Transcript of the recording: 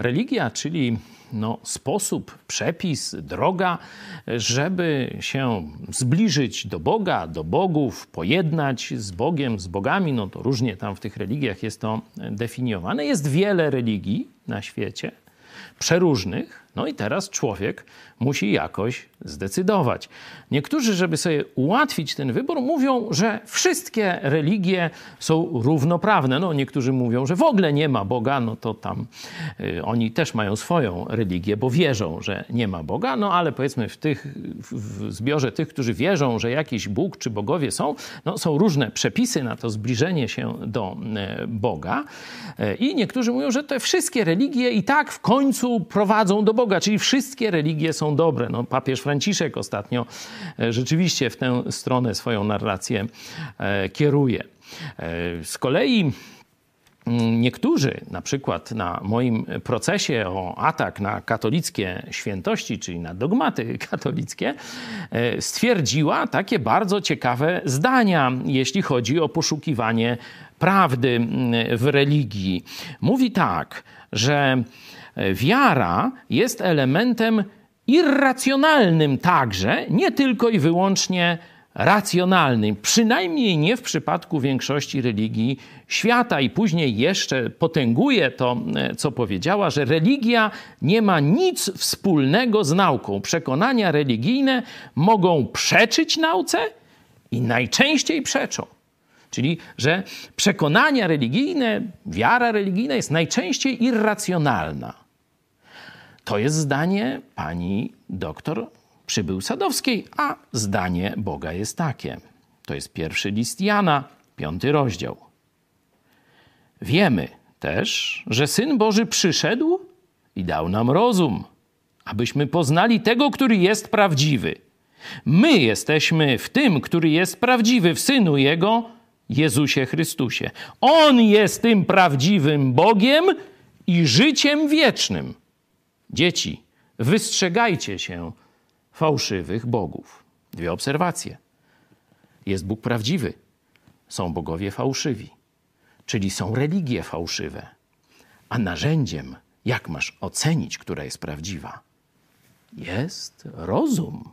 Religia, czyli no, sposób, przepis, droga, żeby się zbliżyć do Boga, do bogów, pojednać z Bogiem, z bogami, no to różnie tam w tych religiach jest to definiowane. Jest wiele religii na świecie, przeróżnych, no i teraz człowiek musi jakoś zdecydować. Niektórzy, żeby sobie ułatwić ten wybór, mówią, że wszystkie religie są równoprawne. No, niektórzy mówią, że w ogóle nie ma Boga, no to tam y, oni też mają swoją religię, bo wierzą, że nie ma Boga. No ale powiedzmy w, tych, w zbiorze tych, którzy wierzą, że jakiś Bóg czy bogowie są, no, są różne przepisy na to zbliżenie się do y, Boga. Y, I niektórzy mówią, że te wszystkie religie i tak w końcu prowadzą do Boga, czyli wszystkie religie są dobre. No, papież Franciszek ostatnio e, rzeczywiście w tę stronę swoją narrację e, kieruje. E, z kolei mm, Niektórzy, na przykład na moim procesie o atak na katolickie świętości, czyli na dogmaty katolickie, stwierdziła takie bardzo ciekawe zdania, jeśli chodzi o poszukiwanie prawdy mm, w religii. Mówi tak, że wiara jest elementem irracjonalnym także, nie tylko i wyłącznie racjonalnym, przynajmniej nie w przypadku większości religii świata. I później jeszcze potęguje to, co powiedziała, że religia nie ma nic wspólnego z nauką. Przekonania religijne mogą przeczyć nauce i najczęściej przeczą. Czyli, że przekonania religijne, wiara religijna jest najczęściej irracjonalna. To jest zdanie pani doktor Przybył Sadowskiej, a zdanie Boga jest takie. To jest pierwszy list Jana, piąty rozdział. Wiemy też, że Syn Boży przyszedł i dał nam rozum, abyśmy poznali tego, który jest prawdziwy. My jesteśmy w tym, który jest prawdziwy, w Synu Jego, Jezusie Chrystusie. On jest tym prawdziwym Bogiem i życiem wiecznym. Dzieci, wystrzegajcie się fałszywych bogów. Dwie obserwacje. Jest Bóg prawdziwy, są bogowie fałszywi, czyli są religie fałszywe. A narzędziem, jak masz ocenić, która jest prawdziwa, jest rozum.